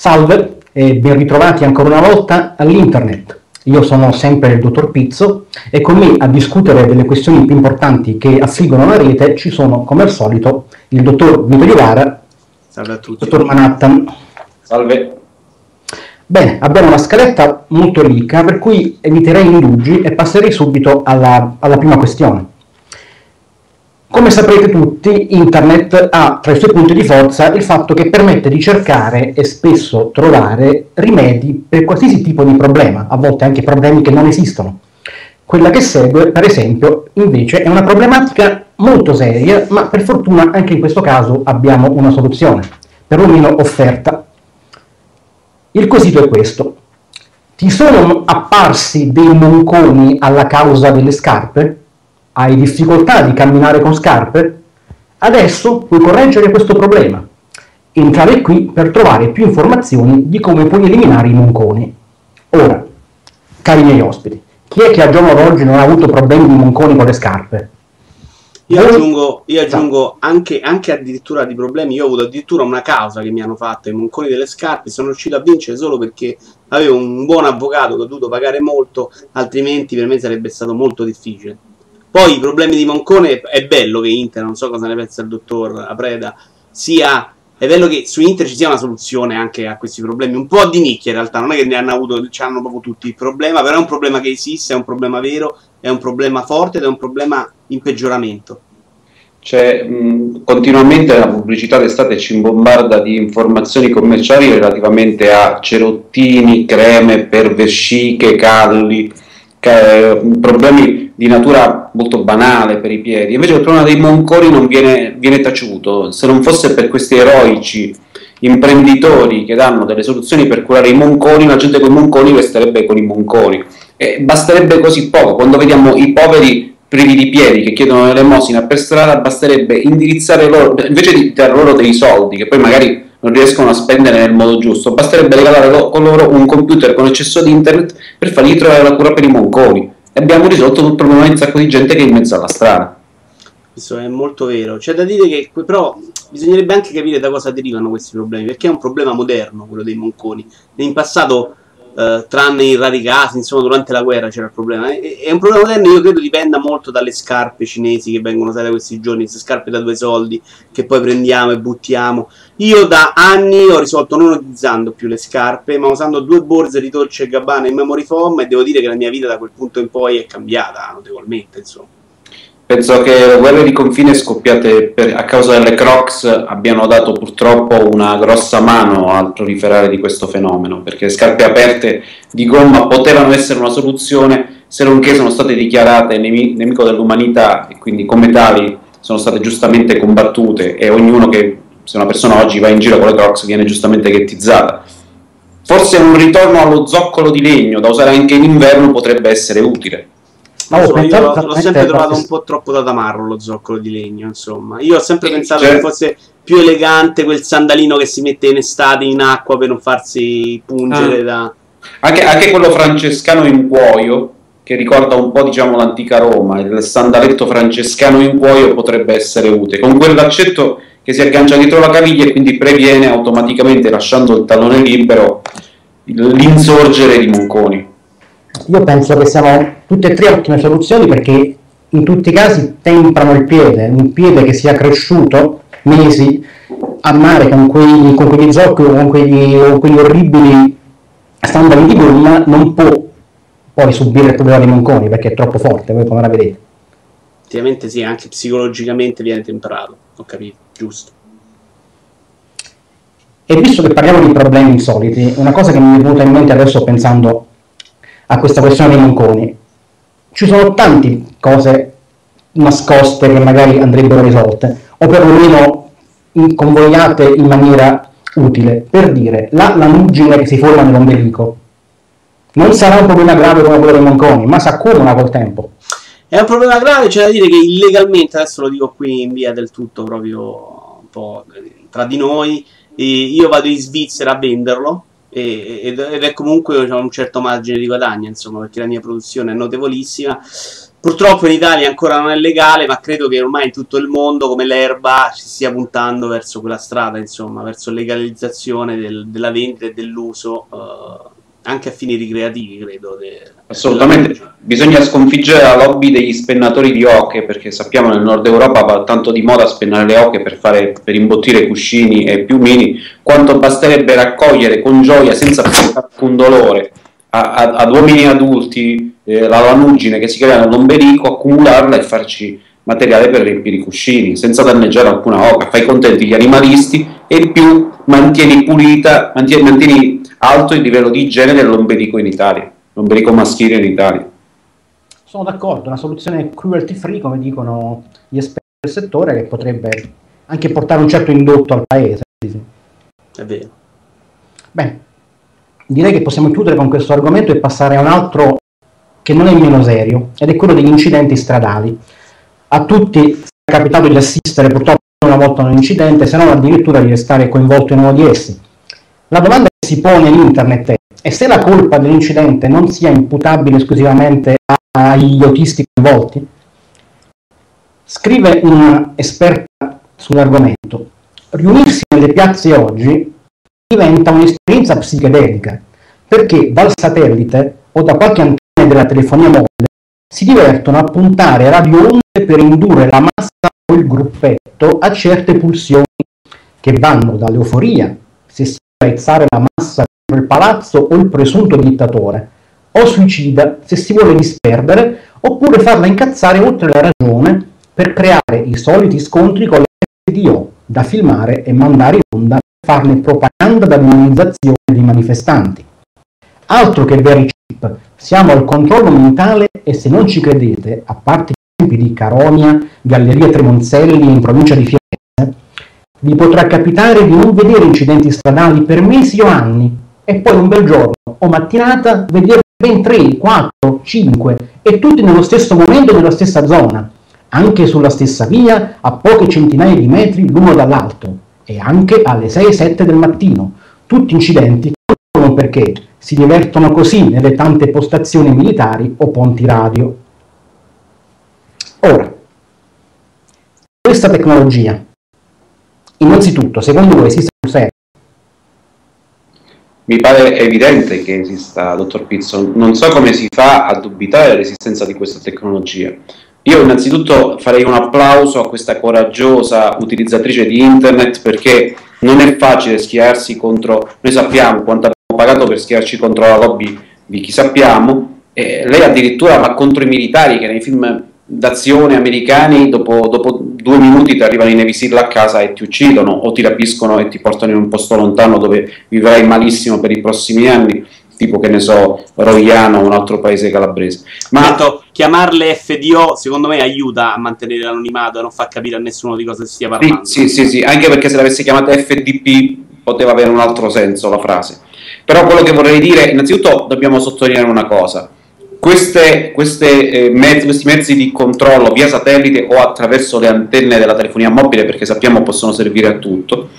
Salve e ben ritrovati ancora una volta all'internet. Io sono sempre il dottor Pizzo e con me a discutere delle questioni più importanti che affliggono la rete ci sono, come al solito, il dottor Vito Iovara, Salve a tutti. dottor Manhattan. Salve. Bene, abbiamo una scaletta molto ricca, per cui eviterei indugi e passerei subito alla, alla prima questione. Come saprete tutti, Internet ha tra i suoi punti di forza il fatto che permette di cercare e spesso trovare rimedi per qualsiasi tipo di problema, a volte anche problemi che non esistono. Quella che segue, per esempio, invece è una problematica molto seria, ma per fortuna anche in questo caso abbiamo una soluzione, perlomeno offerta. Il quesito è questo. Ti sono apparsi dei monconi alla causa delle scarpe? Hai difficoltà di camminare con scarpe? Adesso puoi correggere questo problema. Entrare qui per trovare più informazioni di come puoi eliminare i monconi. Ora, cari miei ospiti, chi è che al giorno d'oggi non ha avuto problemi di monconi con le scarpe? Io aggiungo, io aggiungo anche, anche addirittura di problemi. Io ho avuto addirittura una causa che mi hanno fatto i monconi delle scarpe. Sono riuscito a vincere solo perché avevo un buon avvocato che ho dovuto pagare molto, altrimenti per me sarebbe stato molto difficile. Poi i problemi di Moncone è bello che Inter, non so cosa ne pensa il dottor Apreda, sia è bello che su Inter ci sia una soluzione anche a questi problemi, un po' di nicchia in realtà, non è che ne hanno avuto, ci hanno proprio tutti il problema, però è un problema che esiste, è un problema vero, è un problema forte ed è un problema in peggioramento. Cioè, mh, continuamente la pubblicità d'estate ci bombarda di informazioni commerciali relativamente a cerottini, creme per vesciche, calli, ca- problemi di natura molto banale per i piedi. Invece il problema dei monconi non viene, viene taciuto. Se non fosse per questi eroici imprenditori che danno delle soluzioni per curare i monconi, la gente con i monconi resterebbe con i monconi. E basterebbe così poco. Quando vediamo i poveri privi di piedi che chiedono l'elemosina per strada, basterebbe indirizzare loro, invece di dare loro dei soldi che poi magari non riescono a spendere nel modo giusto, basterebbe regalare lo- con loro un computer con accesso ad internet per fargli trovare la cura per i monconi. E abbiamo risolto tutto il problema di un sacco di gente che è in mezzo alla strada. Questo è molto vero. C'è da dire che, però, bisognerebbe anche capire da cosa derivano questi problemi, perché è un problema moderno quello dei monconi. In passato, eh, tranne in rari casi, insomma, durante la guerra c'era il problema. È, è un problema moderno, io credo dipenda molto dalle scarpe cinesi che vengono usate questi giorni, queste scarpe da due soldi che poi prendiamo e buttiamo. Io da anni ho risolto non utilizzando più le scarpe, ma usando due borse di Dolce Gabbana in memory foam e devo dire che la mia vita da quel punto in poi è cambiata notevolmente, insomma. Penso che le guerre di confine scoppiate per- a causa delle Crocs abbiano dato purtroppo una grossa mano al proliferare di questo fenomeno, perché le scarpe aperte di gomma potevano essere una soluzione se non che sono state dichiarate nemi- nemico dell'umanità e quindi come tali sono state giustamente combattute e ognuno che, se una persona oggi va in giro con le Crocs viene giustamente ghettizzata. Forse un ritorno allo zoccolo di legno da usare anche in inverno potrebbe essere utile. Ma oh, Insomma, io l'ho, sempre trovato un po' troppo da tamarro lo zoccolo di legno, insomma. Io ho sempre Sì, pensato certo. che fosse più elegante quel sandalino che si mette in estate in acqua per non farsi pungere Ah. da... Anche, anche quello francescano in cuoio, che ricorda un po' diciamo l'antica Roma, il sandaletto francescano in cuoio potrebbe essere utile, con quel laccetto che si aggancia dietro la caviglia e quindi previene automaticamente, lasciando il tallone libero, l'insorgere di monconi. Io penso che siano tutte e tre ottime soluzioni perché in tutti i casi temprano il piede, un piede che sia cresciuto mesi a mare con quegli, con quegli zoccoli, con quegli, con quegli orribili sandali di gomma, non può poi subire il problema dei monconi perché è troppo forte, voi come la vedete. Effettivamente sì, anche psicologicamente viene temperato, ho capito, giusto. E visto che parliamo di problemi insoliti, una cosa che mi è venuta in mente adesso pensando a questa questione dei monconi, ci sono tante cose nascoste che magari andrebbero risolte, o perlomeno convogliate in maniera utile. Per dire, la lanugine che si forma nell'ombelico non sarà un problema grave come quello dei monconi, ma si accumula col tempo. È un problema grave, c'è da dire che illegalmente, adesso lo dico qui in via del tutto proprio po' tra di noi. Io vado in Svizzera a venderlo e- ed ed è comunque diciamo, un certo margine di guadagno, insomma, perché la mia produzione è notevolissima. Purtroppo in Italia ancora non è legale, ma credo che ormai in tutto il mondo, come l'erba, ci stia puntando verso quella strada, insomma, verso legalizzazione del- della vendita e dell'uso, eh, anche a fini ricreativi, credo. de- Assolutamente, bisogna sconfiggere la lobby degli spennatori di oche perché sappiamo nel nord Europa va tanto di moda spennare le oche per, fare, per imbottire cuscini e piumini, quanto basterebbe raccogliere con gioia senza alcun dolore a- a- ad uomini adulti eh, la lanugine che si crea nell'ombelico, accumularla e farci materiale per riempire i cuscini senza danneggiare alcuna oca, fai contenti gli animalisti e in più mantieni pulita, mantieni, mantieni alto il livello di igiene dell'ombelico in Italia, l'ombelico maschile in Italia. Sono d'accordo, una soluzione cruelty free, come dicono gli esperti del settore, che potrebbe anche portare un certo indotto al paese. È vero. Bene, direi che possiamo chiudere con questo argomento e passare a un altro che non è meno serio, ed è quello degli incidenti stradali. A tutti è capitato di assistere purtroppo una volta a un incidente, se non addirittura di restare coinvolto in uno di essi. La domanda si pone in internet è: e se la colpa dell'incidente non sia imputabile esclusivamente agli autisti coinvolti? Scrive un esperta sull'argomento. Riunirsi nelle piazze oggi diventa un'esperienza psichedelica, perché dal satellite o da qualche antenna della telefonia mobile si divertono a puntare radioonde per indurre la massa o il gruppetto a certe pulsioni che vanno dall'euforia, se si aizzare la massa contro il palazzo o il presunto dittatore, o suicida se si vuole disperdere, oppure farla incazzare oltre la ragione per creare i soliti scontri con le FDO da filmare e mandare in onda per farne propaganda da demonizzazione dei manifestanti. Altro che veri chip, siamo al controllo mentale e se non ci credete, a parte gli esempi di Caronia, Galleria Tremonzelli in provincia di Firenze, vi potrà capitare di non vedere incidenti stradali per mesi o anni e poi un bel giorno o mattinata vedere ben 3, 4, 5 e tutti nello stesso momento nella stessa zona, anche sulla stessa via a poche centinaia di metri l'uno dall'altro e anche alle 6-7 del mattino, tutti incidenti non perché si divertono così nelle tante postazioni militari o ponti radio. Ora, questa tecnologia, innanzitutto, secondo voi esiste sul serio? Mi pare evidente che esista, dottor Pizzo. Non so come si fa a dubitare dell'esistenza di questa tecnologia. Io innanzitutto farei un applauso a questa coraggiosa utilizzatrice di internet perché non è facile schierarsi contro, noi sappiamo quanto abbiamo pagato per schierarci contro la lobby di chi sappiamo, e lei addirittura va contro i militari che nei film d'azione americani dopo, dopo due minuti ti arrivano i Seal a casa e ti uccidono o ti rapiscono e ti portano in un posto lontano dove vivrai malissimo per i prossimi anni tipo che ne so, Roiano o un altro paese calabrese. Ma detto, chiamarle FDO secondo me aiuta a mantenere l'anonimato e non fa capire a nessuno di cosa si stia parlando. sì, sì, sì, anche perché se l'avesse chiamata FDP poteva avere un altro senso la frase. Però quello che vorrei dire, innanzitutto dobbiamo sottolineare una cosa. Queste, queste, eh, mezzi, questi mezzi di controllo via satellite o attraverso le antenne della telefonia mobile, perché sappiamo possono servire a tutto,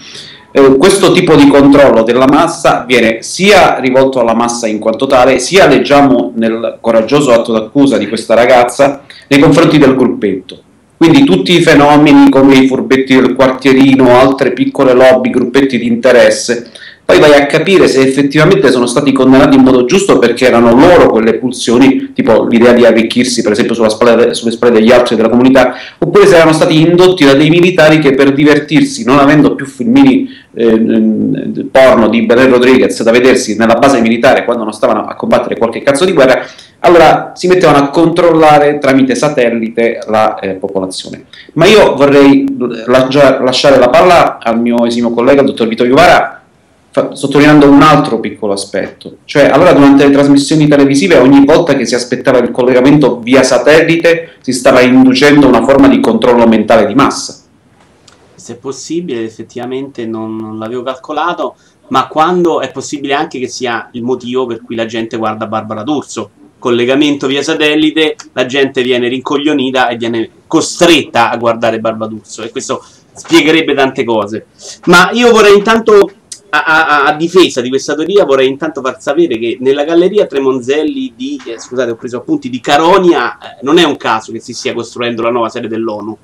eh, questo tipo di controllo della massa viene sia rivolto alla massa in quanto tale, sia leggiamo nel coraggioso atto d'accusa di questa ragazza nei confronti del gruppetto. Quindi tutti i fenomeni come i furbetti del quartierino, altre piccole lobby, gruppetti di interesse, poi vai a capire se effettivamente sono stati condannati in modo giusto perché erano loro quelle pulsioni, tipo l'idea di arricchirsi per esempio spalle- sulle spalle degli altri della comunità, oppure se erano stati indotti da dei militari che per divertirsi, non avendo più filmini eh, porno di Belen Rodriguez da vedersi nella base militare quando non stavano a combattere qualche cazzo di guerra, allora si mettevano a controllare tramite satellite la eh, popolazione. Ma io vorrei lascia- lasciare la palla al mio esimo collega, il dottor Vito Iuvara, fa- sottolineando un altro piccolo aspetto. Cioè, allora durante le trasmissioni televisive, ogni volta che si aspettava il collegamento via satellite, si stava inducendo una forma di controllo mentale di massa. Se è possibile, effettivamente non, non l'avevo calcolato, ma quando è possibile anche che sia il motivo per cui la gente guarda Barbara D'Urso. Collegamento via satellite, la gente viene rincoglionita e viene costretta a guardare Barbara D'Urso. E questo spiegherebbe tante cose. Ma io vorrei intanto, a, a- a difesa di questa teoria, vorrei intanto far sapere che nella galleria Tremonzelli di, eh, scusate, ho preso appunti, di Caronia, eh, non è un caso che si stia costruendo la nuova sede dell'ONU,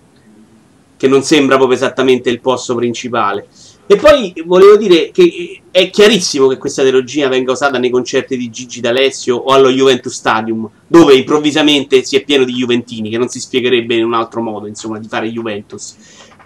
che non sembra proprio esattamente il posto principale. E poi volevo dire che è chiarissimo che questa teologia venga usata nei concerti di Gigi D'Alessio o allo Juventus Stadium, dove improvvisamente si è pieno di Juventini, che non si spiegherebbe in un altro modo, insomma, di fare Juventus.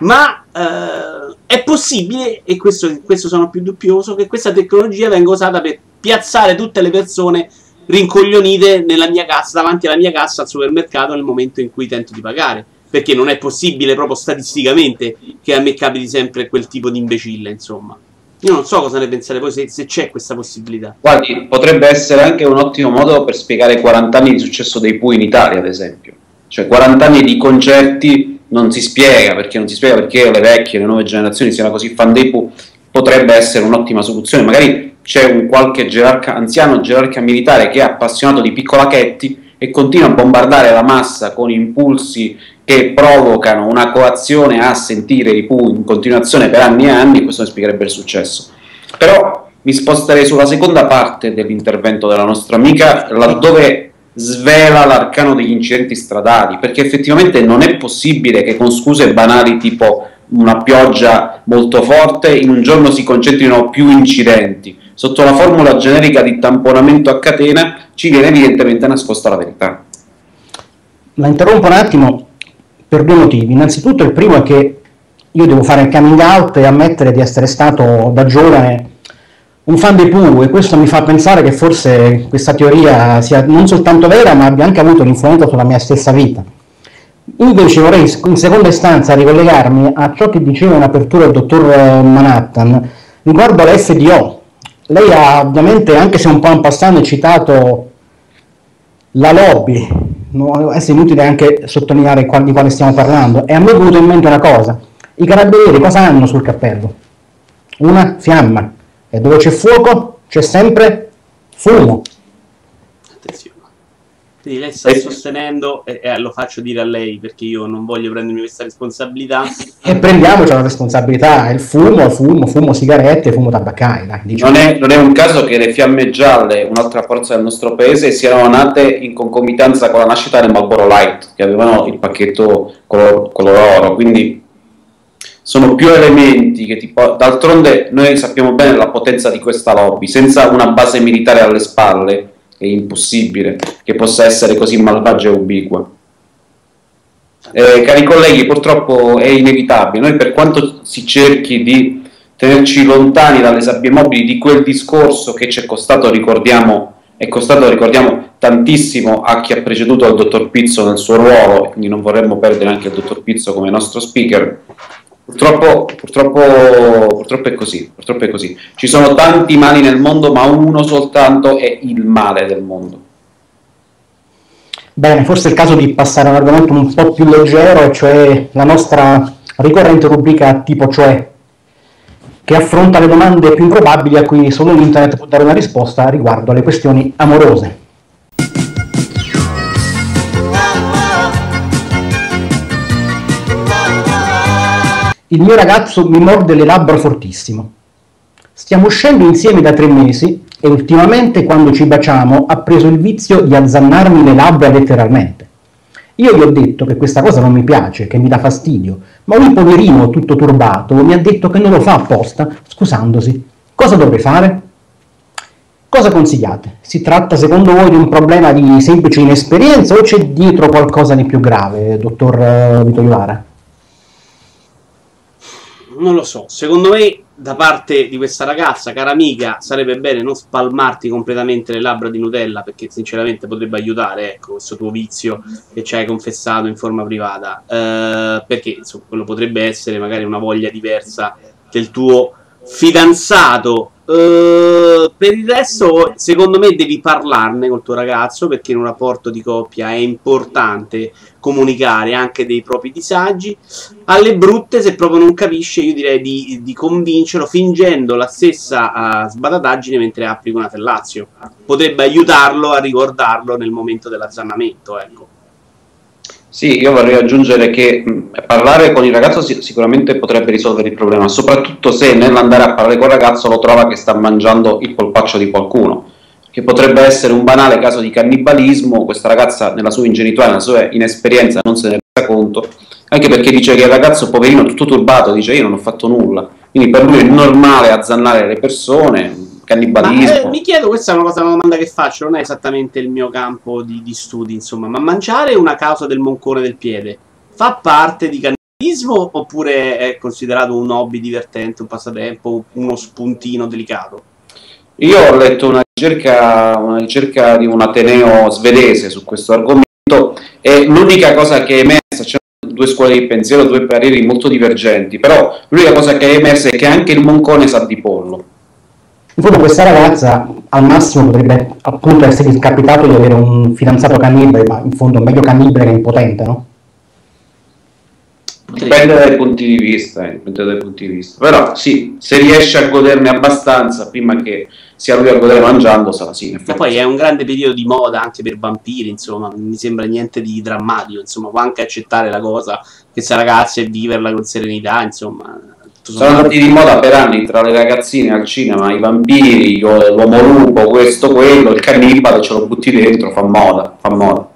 Ma eh, è possibile, e questo, questo sono più dubbioso, che questa tecnologia venga usata per piazzare tutte le persone rincoglionite nella mia cassa, davanti alla mia cassa al supermercato nel momento in cui tento di pagare perché non è possibile proprio statisticamente che a me capiti sempre quel tipo di imbecille, insomma. Io non so cosa ne pensate voi se, se c'è questa possibilità. Guardi, potrebbe essere anche un ottimo modo per spiegare 40 anni di successo dei Pooh in Italia, ad esempio. Cioè 40 anni di concerti non si spiega, perché non si spiega perché le vecchie, le nuove generazioni siano così fan dei Pooh, potrebbe essere un'ottima soluzione. Magari c'è un qualche gerarca, anziano gerarca militare che è appassionato di piccolachetti e continua a bombardare la massa con impulsi che provocano una coazione a sentire i Pooh in continuazione per anni e anni, questo ne spiegherebbe il successo. Però mi sposterei sulla seconda parte dell'intervento della nostra amica, laddove svela l'arcano degli incidenti stradali, perché effettivamente non è possibile che con scuse banali tipo una pioggia molto forte in un giorno si concentrino più incidenti. Sotto la formula generica di tamponamento a catena ci viene evidentemente nascosta la verità. La interrompo un attimo per due motivi. Innanzitutto il primo è che io devo fare il coming out e ammettere di essere stato da giovane un fan dei Pooh e questo mi fa pensare che forse questa teoria sia non soltanto vera ma abbia anche avuto un'influenza sulla mia stessa vita. Invece vorrei in seconda istanza ricollegarmi a ciò che diceva in apertura il dottor Manhattan riguardo all'FDO. Lei ha ovviamente, anche se un po' in passando, citato la lobby no, è inutile anche sottolineare di quale stiamo parlando. E a me è venuto in mente una cosa: i carabinieri cosa hanno sul cappello? Una fiamma. E dove c'è fuoco c'è sempre fumo. Attenzione. Quindi lei sta Eh. sostenendo, e, e lo faccio dire a lei perché io non voglio prendermi questa responsabilità, E prendiamoci la responsabilità: il fumo, fumo, fumo sigarette, fumo tabaccai. Dai, diciamo. Non è, non è un caso che le fiamme gialle, un'altra forza del nostro paese, siano nate in concomitanza con la nascita del Marlboro Light, che avevano il pacchetto color, color oro, quindi sono più elementi che tipo d'altronde noi sappiamo bene la potenza di questa lobby, senza una base militare alle spalle è impossibile che possa essere così malvagia e ubiqua. Eh, cari colleghi, purtroppo è inevitabile. Noi, per quanto si cerchi di tenerci lontani dalle sabbie mobili di quel discorso che ci è costato, ricordiamo, è costato, ricordiamo, tantissimo a chi ha preceduto il dottor Pizzo nel suo ruolo, quindi non vorremmo perdere anche il dottor Pizzo come nostro speaker. Purtroppo, purtroppo, purtroppo è così, purtroppo è così. Ci sono tanti mali nel mondo, ma uno soltanto è il male del mondo. Bene, forse è il caso di passare a un argomento un po' più leggero, cioè la nostra ricorrente rubrica tipo cioè, che affronta le domande più improbabili a cui solo l'internet può dare una risposta riguardo alle questioni amorose. Il mio ragazzo mi morde le labbra fortissimo. Stiamo uscendo insieme da tre mesi e ultimamente quando ci baciamo ha preso il vizio di azzannarmi le labbra letteralmente. Io gli ho detto che questa cosa non mi piace, che mi dà fastidio, ma lui poverino, tutto turbato, mi ha detto che non lo fa apposta, scusandosi. Cosa dovrei fare? Cosa consigliate? Si tratta secondo voi di un problema di semplice inesperienza o c'è dietro qualcosa di più grave, dottor eh, Vito Iovara? Non lo so. Secondo me, da parte di questa ragazza, cara amica, sarebbe bene non spalmarti completamente le labbra di Nutella, perché sinceramente potrebbe aiutare, ecco, questo tuo vizio che ci hai confessato in forma privata. Eh, perché insomma, quello potrebbe essere magari una voglia diversa del tuo fidanzato. Eh, per il resto, secondo me, devi parlarne col tuo ragazzo perché in un rapporto di coppia è importante comunicare anche dei propri disagi. Alle brutte, se proprio non capisce, io direi di, di convincerlo fingendo la stessa uh, sbadataggine mentre applica una tellazio. Potrebbe aiutarlo a ricordarlo nel momento dell'azzannamento, ecco. Sì, io vorrei aggiungere che mh, parlare con il ragazzo si- sicuramente potrebbe risolvere il problema, soprattutto se nell'andare a parlare con il ragazzo lo trova che sta mangiando il polpaccio di qualcuno, che potrebbe essere un banale caso di cannibalismo, questa ragazza nella sua ingenuità, nella sua inesperienza non se ne rende conto, anche perché dice che il ragazzo poverino tutto turbato dice io non ho fatto nulla, quindi per lui è normale azzannare le persone, Ma, cannibalismo. eh, mi chiedo, questa è una, cosa, una domanda che faccio, non è esattamente il mio campo di, di studi, insomma, ma mangiare una causa del moncone del piede fa parte di cannibalismo oppure è considerato un hobby divertente, un passatempo, uno spuntino delicato? Io ho letto una ricerca, una ricerca di un ateneo svedese su questo argomento e l'unica cosa che è emersa, c'erano due scuole di pensiero, due pareri molto divergenti, però l'unica cosa che è emersa è che anche il moncone sa di pollo. In fondo questa ragazza al massimo potrebbe appunto essere il capitato di avere un fidanzato cannibale, ma in fondo meglio cannibale che impotente, no? Dipende dai punti di vista, eh, dipende dai punti di vista. Però sì, se riesce a goderne abbastanza prima che sia lui a godere mangiando, sarà sì. Ma poi è un grande periodo di moda anche per vampiri, insomma, non mi sembra niente di drammatico, insomma, può anche accettare la cosa, questa ragazza e viverla con serenità, insomma. Sono andati di moda per anni tra le ragazzine al cinema, i vampiri, l'uomo lupo, questo, quello, il cannibale, ce lo butti dentro, fa moda, fa moda.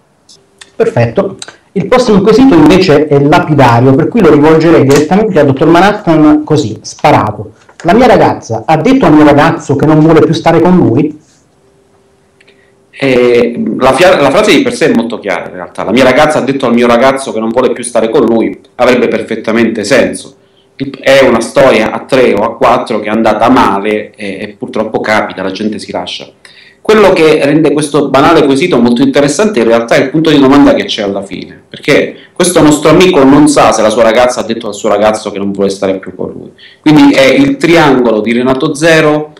Perfetto. Il prossimo quesito invece è lapidario, per cui lo rivolgerei direttamente al dottor Manhattan così, sparato. La mia ragazza ha detto al mio ragazzo che non vuole più stare con lui? E la, fia- la frase di per sé è molto chiara in realtà. La mia ragazza ha detto al mio ragazzo che non vuole più stare con lui, avrebbe perfettamente senso. È una storia a tre o a quattro che è andata male e, e purtroppo capita, la gente si lascia. Quello che rende questo banale quesito molto interessante in realtà è il punto di domanda che c'è alla fine, perché questo nostro amico non sa se la sua ragazza ha detto al suo ragazzo che non vuole stare più con lui. Quindi è il triangolo di Renato Zero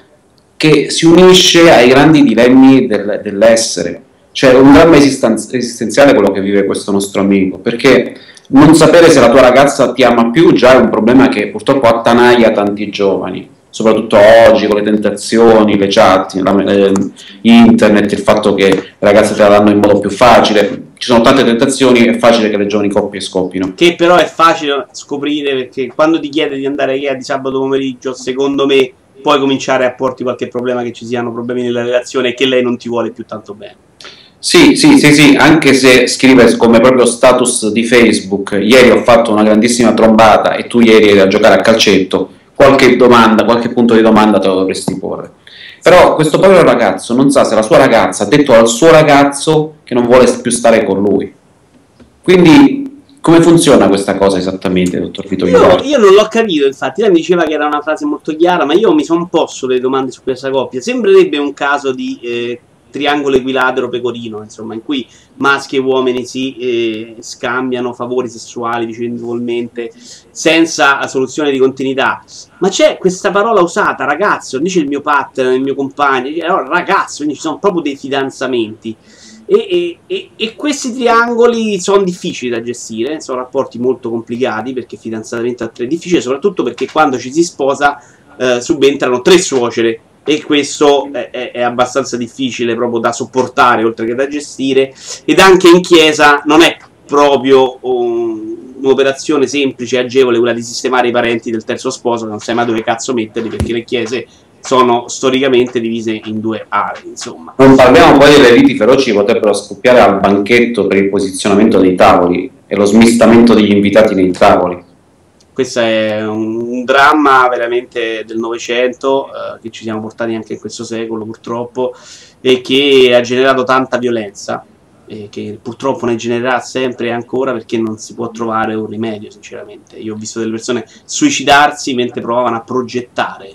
che si unisce ai grandi dilemmi del- dell'essere. Cioè un dramma esisten- esistenziale quello che vive questo nostro amico, perché non sapere se la tua ragazza ti ama più già è un problema che purtroppo attanaglia tanti giovani, soprattutto oggi con le tentazioni, le chat, la- ehm, internet, il fatto che le ragazze te la danno in modo più facile. Ci sono tante tentazioni, è facile che le giovani coppie scoppino. Che però è facile scoprire perché quando ti chiede di andare a Ikea di sabato pomeriggio, secondo me puoi cominciare a porti qualche problema che ci siano problemi nella relazione e che lei non ti vuole più tanto bene. Sì, sì, sì, sì, anche se scrive come proprio status di Facebook, ieri ho fatto una grandissima trombata e tu ieri eri a giocare a calcetto, qualche domanda, qualche punto di domanda te lo dovresti porre. Però questo povero ragazzo non sa se la sua ragazza ha detto al suo ragazzo che non vuole più stare con lui. Quindi come funziona questa cosa esattamente, dottor Vito Io, io non l'ho capito, infatti, lei mi diceva che era una frase molto chiara, ma io mi sono posto le domande su questa coppia. Sembrerebbe un caso di eh, triangolo equilatero pecorino, insomma, in cui maschi e uomini si eh, scambiano favori sessuali vicendevolmente senza soluzione di continuità. Ma c'è questa parola usata, ragazzo, dice il mio partner, il mio compagno, allora, ragazzo, quindi ci sono proprio dei fidanzamenti. E, e- e- questi triangoli sono difficili da gestire, sono rapporti molto complicati perché fidanzamento a tre è difficile, soprattutto perché quando ci si sposa eh, subentrano tre suocere e questo è, è- abbastanza difficile proprio da sopportare oltre che da gestire ed anche in chiesa non è proprio um, un'operazione semplice e agevole quella di sistemare i parenti del terzo sposo non sai mai dove cazzo metterli perché le chiese sono storicamente divise in due aree insomma Non parliamo poi delle liti feroci che potrebbero scoppiare al banchetto per il posizionamento dei tavoli e lo smistamento degli invitati nei tavoli. Questo è un, un dramma veramente del Novecento eh, che ci siamo portati anche in questo secolo purtroppo e che ha generato tanta violenza e che purtroppo ne genererà sempre e ancora perché non si può trovare un rimedio sinceramente. Io ho visto delle persone suicidarsi mentre provavano a progettare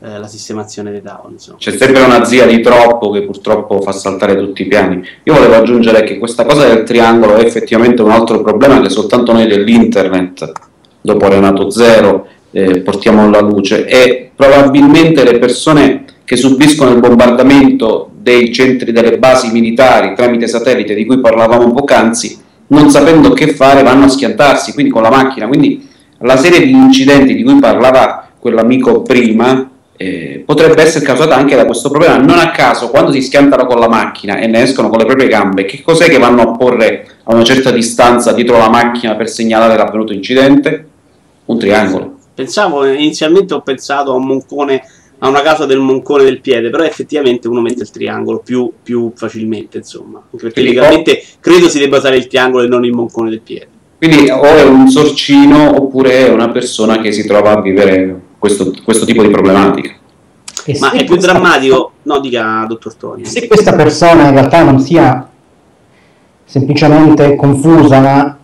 eh, la sistemazione dei tavoli. Insomma. C'è sempre una zia di troppo che purtroppo fa saltare tutti i piani. Io volevo aggiungere che questa cosa del triangolo è effettivamente un altro problema che soltanto noi dell'internet, dopo Renato Zero, eh, portiamo alla luce e probabilmente le persone che subiscono il bombardamento dei centri delle basi militari tramite satellite di cui parlavamo poc'anzi, non sapendo che fare vanno a schiantarsi, quindi con la macchina. Quindi la serie di incidenti di cui parlava quell'amico prima eh, potrebbe essere causata anche da questo problema. Non a caso, quando si schiantano con la macchina e ne escono con le proprie gambe, che cos'è che vanno a porre a una certa distanza dietro la macchina per segnalare l'avvenuto incidente? Un triangolo. Pensavo, inizialmente ho pensato a un moncone, a una casa del moncone del piede, però effettivamente uno mette il triangolo più, più facilmente, insomma. Perché legalmente credo si debba usare il triangolo e non il moncone del piede. Quindi o è un sorcino oppure è una persona che si trova a vivere questo, questo tipo di problematica. E Ma è più drammatico? No, dica, dottor Toni. Se questa persona in realtà non sia semplicemente confusa, ma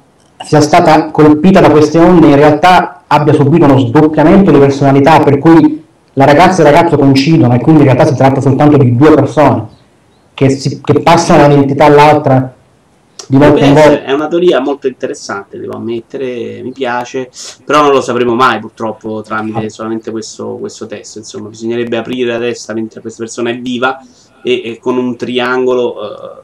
sia stata colpita da queste onde, in realtà abbia subito uno sdoppiamento di personalità, per cui la ragazza e il ragazzo coincidono e quindi in realtà si tratta soltanto di due persone che, si- che passano da un'entità all'altra di volta in volta. è una teoria molto interessante, devo ammettere, mi piace, però non lo sapremo mai purtroppo tramite solamente questo, questo test. Insomma, bisognerebbe aprire la testa mentre questa persona è viva e, e con un triangolo eh,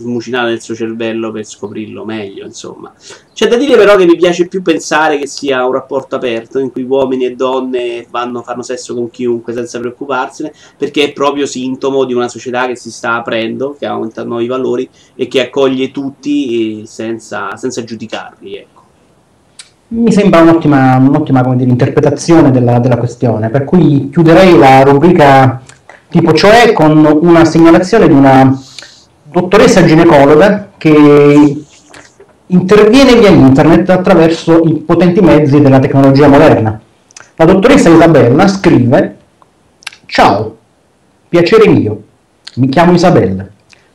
smucinare nel suo cervello per scoprirlo meglio. Insomma, c'è da dire però che mi piace più pensare che sia un rapporto aperto in cui uomini e donne vanno, fanno sesso con chiunque senza preoccuparsene, perché è proprio sintomo di una società che si sta aprendo, che aumenta nuovi valori e che accoglie tutti eh, senza, senza giudicarli. Ecco. Mi sembra un'ottima, un'ottima dire, interpretazione della, della questione, per cui chiuderei la rubrica tipo cioè con una segnalazione di una dottoressa ginecologa che interviene via internet attraverso i potenti mezzi della tecnologia moderna. La dottoressa Isabella scrive Ciao, piacere mio, mi chiamo Isabella,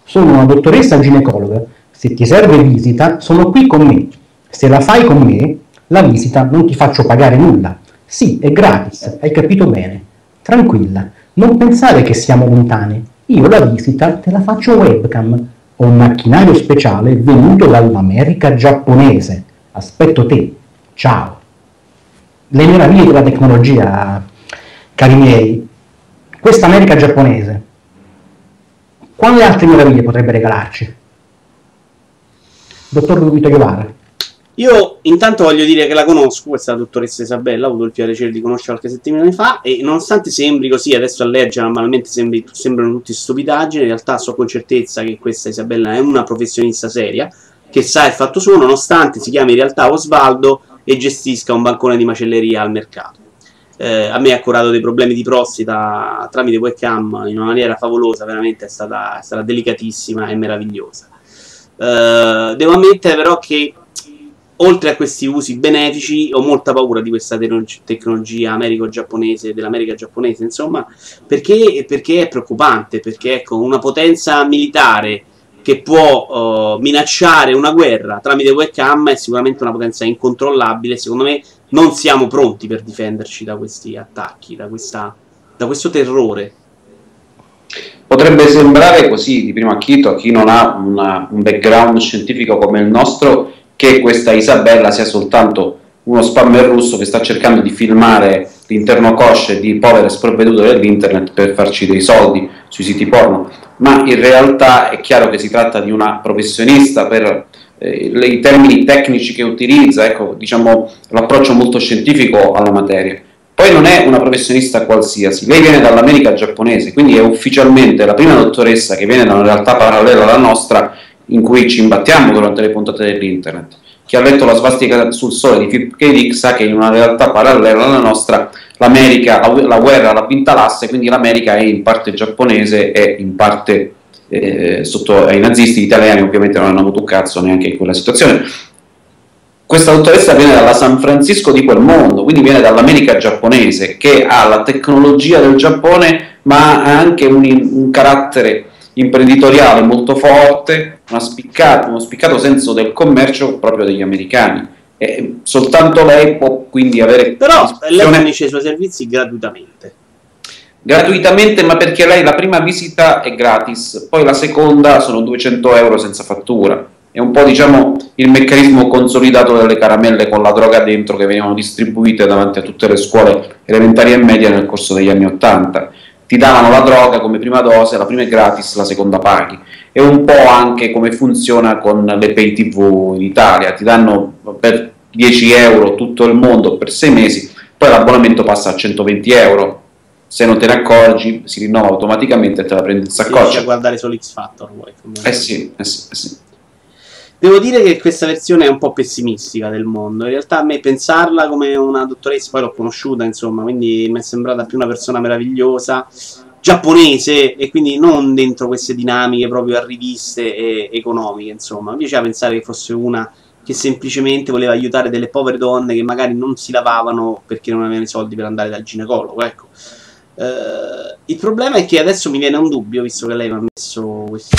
sono una dottoressa ginecologa, se ti serve visita sono qui con me, se la fai con me la visita non ti faccio pagare nulla, sì è gratis, hai capito bene, tranquilla, non pensare che siamo lontani, io la visita te la faccio webcam, ho un macchinario speciale venuto dall'America giapponese, aspetto te, ciao. Le meraviglie della tecnologia, cari miei, questa America giapponese, quale altre meraviglie potrebbe regalarci? Dottor Luito Iovara. Io intanto voglio dire che la conosco, questa dottoressa Isabella, ho avuto il piacere di conoscerla qualche settimana fa e nonostante sembri così, adesso a leggere normalmente sembri- sembrano tutti stupidaggini, in realtà so con certezza che questa Isabella è una professionista seria, che sa il fatto suo, nonostante si chiami in realtà Osvaldo e gestisca un bancone di macelleria al mercato. Eh, a me ha curato dei problemi di prostata tramite webcam in una maniera favolosa, veramente è stata, è stata delicatissima e meravigliosa. Eh, devo ammettere però che oltre a questi usi benefici, ho molta paura di questa tecno- tecnologia americo-giapponese, dell'America giapponese, insomma, perché, perché è preoccupante, perché ecco, una potenza militare che può eh, minacciare una guerra tramite webcam è sicuramente una potenza incontrollabile, secondo me non siamo pronti per difenderci da questi attacchi, da, questa, da questo terrore. Potrebbe sembrare così di primo acchito a chi non ha una- un background scientifico come il nostro che questa Isabella sia soltanto uno spammer russo che sta cercando di filmare l'interno cosce di povere sprovvedute dell'internet per farci dei soldi sui siti porno, ma in realtà è chiaro che si tratta di una professionista per eh, i termini tecnici che utilizza, ecco, diciamo l'approccio molto scientifico alla materia. Poi non è una professionista qualsiasi, lei viene dall'America giapponese, quindi è ufficialmente la prima dottoressa che viene da una realtà parallela alla nostra in cui ci imbattiamo durante le puntate dell'internet. Chi ha letto la svastica sul sole di Philip K. Dick sa che in una realtà parallela alla nostra l'America, la, la guerra l'ha vinta l'asse, quindi l'America è in parte giapponese e in parte eh, sotto ai nazisti, gli italiani ovviamente non hanno avuto un cazzo neanche in quella situazione. Questa dottoressa viene dalla San Francisco di quel mondo, quindi viene dall'America giapponese che ha la tecnologia del Giappone ma ha anche un, un carattere imprenditoriale molto forte, spiccato- uno spiccato senso del commercio proprio degli americani. E soltanto lei può quindi avere Però lei fornisce i suoi servizi gratuitamente. gratuitamente, ma perché lei la prima visita è gratis, poi la seconda sono 200 euro senza fattura. È un po' diciamo il meccanismo consolidato delle caramelle con la droga dentro che venivano distribuite davanti a tutte le scuole elementari e medie nel corso degli anni 80. Ti davano la droga come prima dose, la prima è gratis, la seconda paghi. È un po' anche come funziona con le pay tv in Italia, ti danno per 10 euro tutto il mondo per 6 mesi, poi l'abbonamento passa a 120 euro se non te ne accorgi si rinnova automaticamente e te la prendi in Se riesci saccoccia. a guardare solo X Factor, vuoi. Eh sì, eh sì, eh sì. Devo dire che questa versione è un po' pessimistica del mondo. In realtà a me pensarla come una dottoressa, poi l'ho conosciuta, insomma, quindi mi è sembrata più una persona meravigliosa, giapponese e quindi non dentro queste dinamiche proprio arriviste e economiche, insomma. Mi piaceva pensare che fosse una che semplicemente voleva aiutare delle povere donne che magari non si lavavano perché non avevano i soldi per andare dal ginecologo, ecco. Eh, il problema è che adesso mi viene un dubbio, visto che lei mi ha messo questo,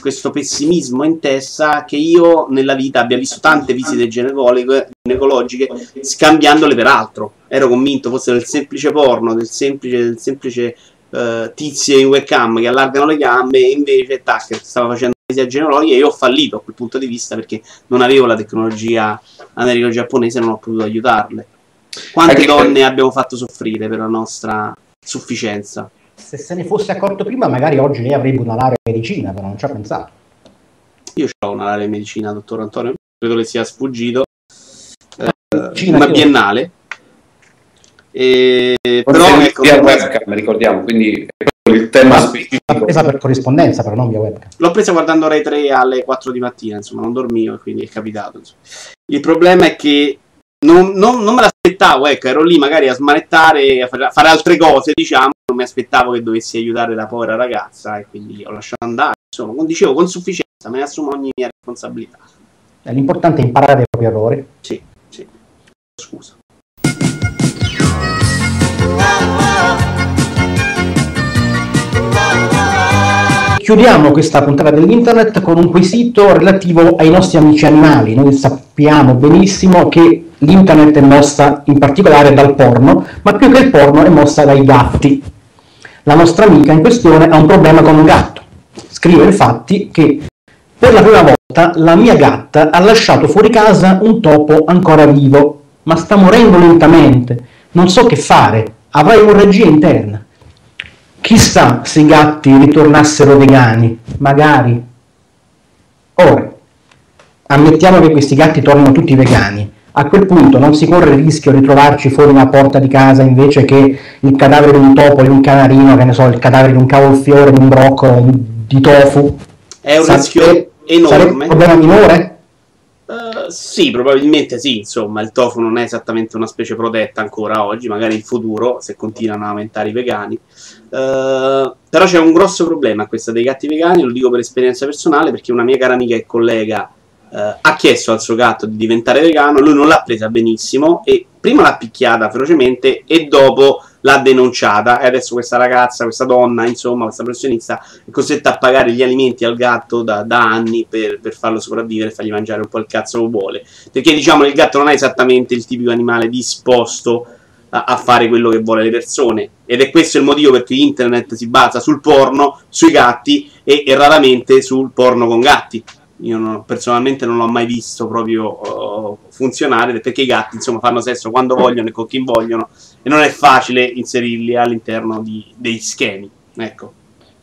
questo pessimismo in testa, che io nella vita abbia visto tante visite ginecologiche, scambiandole per altro. Ero convinto fosse del semplice porno, del semplice, del semplice eh, tizie in webcam che allargano le gambe e invece tac, stava facendo visita ginecologica e io ho fallito a quel punto di vista perché non avevo la tecnologia americo-giapponese e non ho potuto aiutarle. Quante donne abbiamo fatto soffrire per la nostra sufficienza? Se se ne fosse accorto prima, magari oggi lei avrebbe una laurea in medicina, però non ci ha pensato. Io ho una laurea in medicina, dottor Antonio, credo le sia sfuggito, Medicina una biennale. E, però ecco, via webcam, ricordiamo, quindi il tema specifico. presa per corrispondenza, però non via webcam. l'ho presa guardando Rai 3 alle 4 di mattina, insomma, non dormivo e quindi è capitato. insomma. Il problema è che non, non- non me l'aspettavo, ecco, ero lì magari a smanettare, a fare, a fare altre cose, diciamo, non mi aspettavo che dovessi aiutare la povera ragazza e quindi ho lasciato andare, insomma, con- dicevo con sufficienza, me ne assumo ogni mia responsabilità. L'importante è imparare dai propri errori. Sì, sì. Scusa. Chiudiamo questa puntata dell'internet con un quesito relativo ai nostri amici animali. Noi sappiamo benissimo che l'internet è mossa in particolare dal porno, ma più che il porno è mossa dai gatti. La nostra amica in questione ha un problema con un gatto. Scrive infatti che per la prima volta la mia gatta ha lasciato fuori casa un topo ancora vivo, ma sta morendo lentamente. Non so che fare, avrà emorragia interna. Chissà se i gatti ritornassero vegani, magari. Ora, ammettiamo che questi gatti tornino tutti vegani. A quel punto non si corre il rischio di trovarci fuori una porta di casa invece che il cadavere di un topo, di un canarino, che ne so, il cadavere di un cavolfiore, di un broccolo, di, tofu. È un Sa- rischio Sarebbe un enorme. problema minore? Sì, probabilmente sì, insomma, il tofu non è esattamente una specie protetta ancora oggi, magari in futuro, se continuano a aumentare i vegani. Eh, però c'è un grosso problema questa dei gatti vegani, lo dico per esperienza personale, perché una mia cara amica e collega eh, ha chiesto al suo gatto di diventare vegano, lui non l'ha presa benissimo e prima l'ha picchiata ferocemente e dopo l'ha denunciata e adesso questa ragazza, questa donna, insomma, questa professionista è costretta a pagare gli alimenti al gatto da, da anni per, per farlo sopravvivere e fargli mangiare un po' il cazzo che vuole. Perché diciamo il gatto non è esattamente il tipico animale disposto a, a fare quello che vuole le persone. Ed è questo il motivo per cui internet si basa sul porno, sui gatti e, e raramente sul porno con gatti. Io non- personalmente non l'ho mai visto proprio uh, funzionare perché i gatti insomma fanno sesso quando vogliono e con chi vogliono e non è facile inserirli all'interno di, dei schemi. Ecco.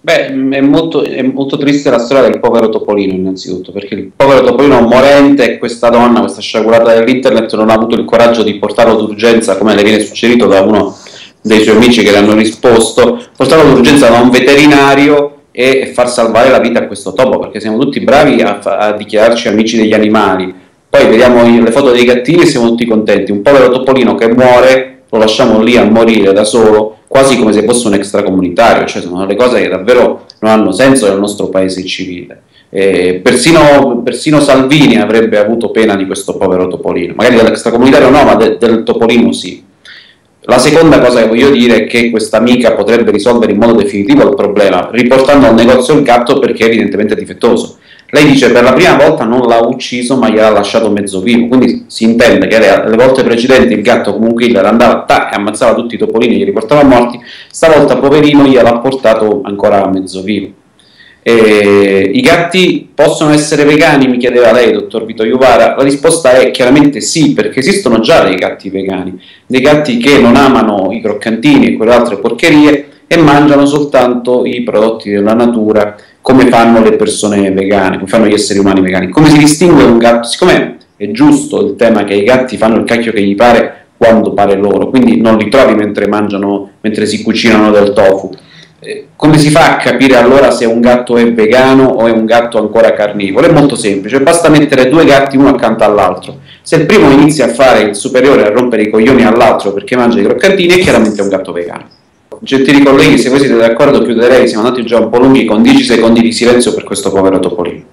Beh, è molto, è molto triste la storia del povero Topolino, innanzitutto, perché il povero Topolino morente e questa donna, questa sciagurata dell'internet, non ha avuto il coraggio di portarlo d'urgenza, come le viene suggerito da uno dei suoi amici che le hanno risposto, portarlo d'urgenza da un veterinario e far salvare la vita a questo topo, perché siamo tutti bravi a, a dichiararci amici degli animali. Poi vediamo le foto dei gattini e siamo tutti contenti. Un povero Topolino che muore, lo lasciamo lì a morire da solo, quasi come se fosse un extracomunitario, cioè sono le cose che davvero non hanno senso nel nostro paese civile. Eh, persino, persino Salvini avrebbe avuto pena di questo povero Topolino, magari dell'extracomunitario no, ma de- del Topolino sì. La seconda cosa che voglio dire è che questa amica potrebbe risolvere in modo definitivo il problema, riportando al negozio il gatto perché è evidentemente difettoso. Lei dice per la prima volta non l'ha ucciso ma gliel'ha lasciato mezzo vivo, quindi si intende che le, volte precedenti il gatto come un killer andava tac, e ammazzava tutti i topolini e li riportava morti, stavolta poverino gliel'ha portato ancora mezzo vivo. Eh, I gatti possono essere vegani? Mi chiedeva lei, dottor Vito Iuvara. La risposta è chiaramente sì, perché esistono già dei gatti vegani, dei gatti che non amano i croccantini e quelle altre porcherie e mangiano soltanto i prodotti della natura, come fanno le persone vegane, come fanno gli esseri umani vegani. Come si distingue un gatto? Siccome è giusto il tema che i gatti fanno il cacchio che gli pare quando pare loro, quindi non li trovi mentre mangiano, mentre si cucinano del tofu. Eh, come si fa a capire allora se un gatto è vegano o è un gatto ancora carnivoro? È molto semplice, basta mettere due gatti uno accanto all'altro. Se il primo inizia a fare il superiore a rompere i coglioni all'altro perché mangia i croccantini, è chiaramente un gatto vegano. Gentili colleghi, se voi siete d'accordo chiuderei, siamo andati già un po' lunghi con 10 secondi di silenzio per questo povero topolino.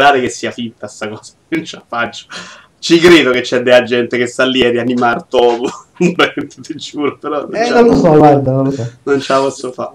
Voglio sperare che sia finta sta cosa. Non ce la faccio. Ci credo che c'è della gente che sta lì a rianimare topo. Ti giuro, però non, Eh, non lo so, guarda, non lo so. non ce la posso fare.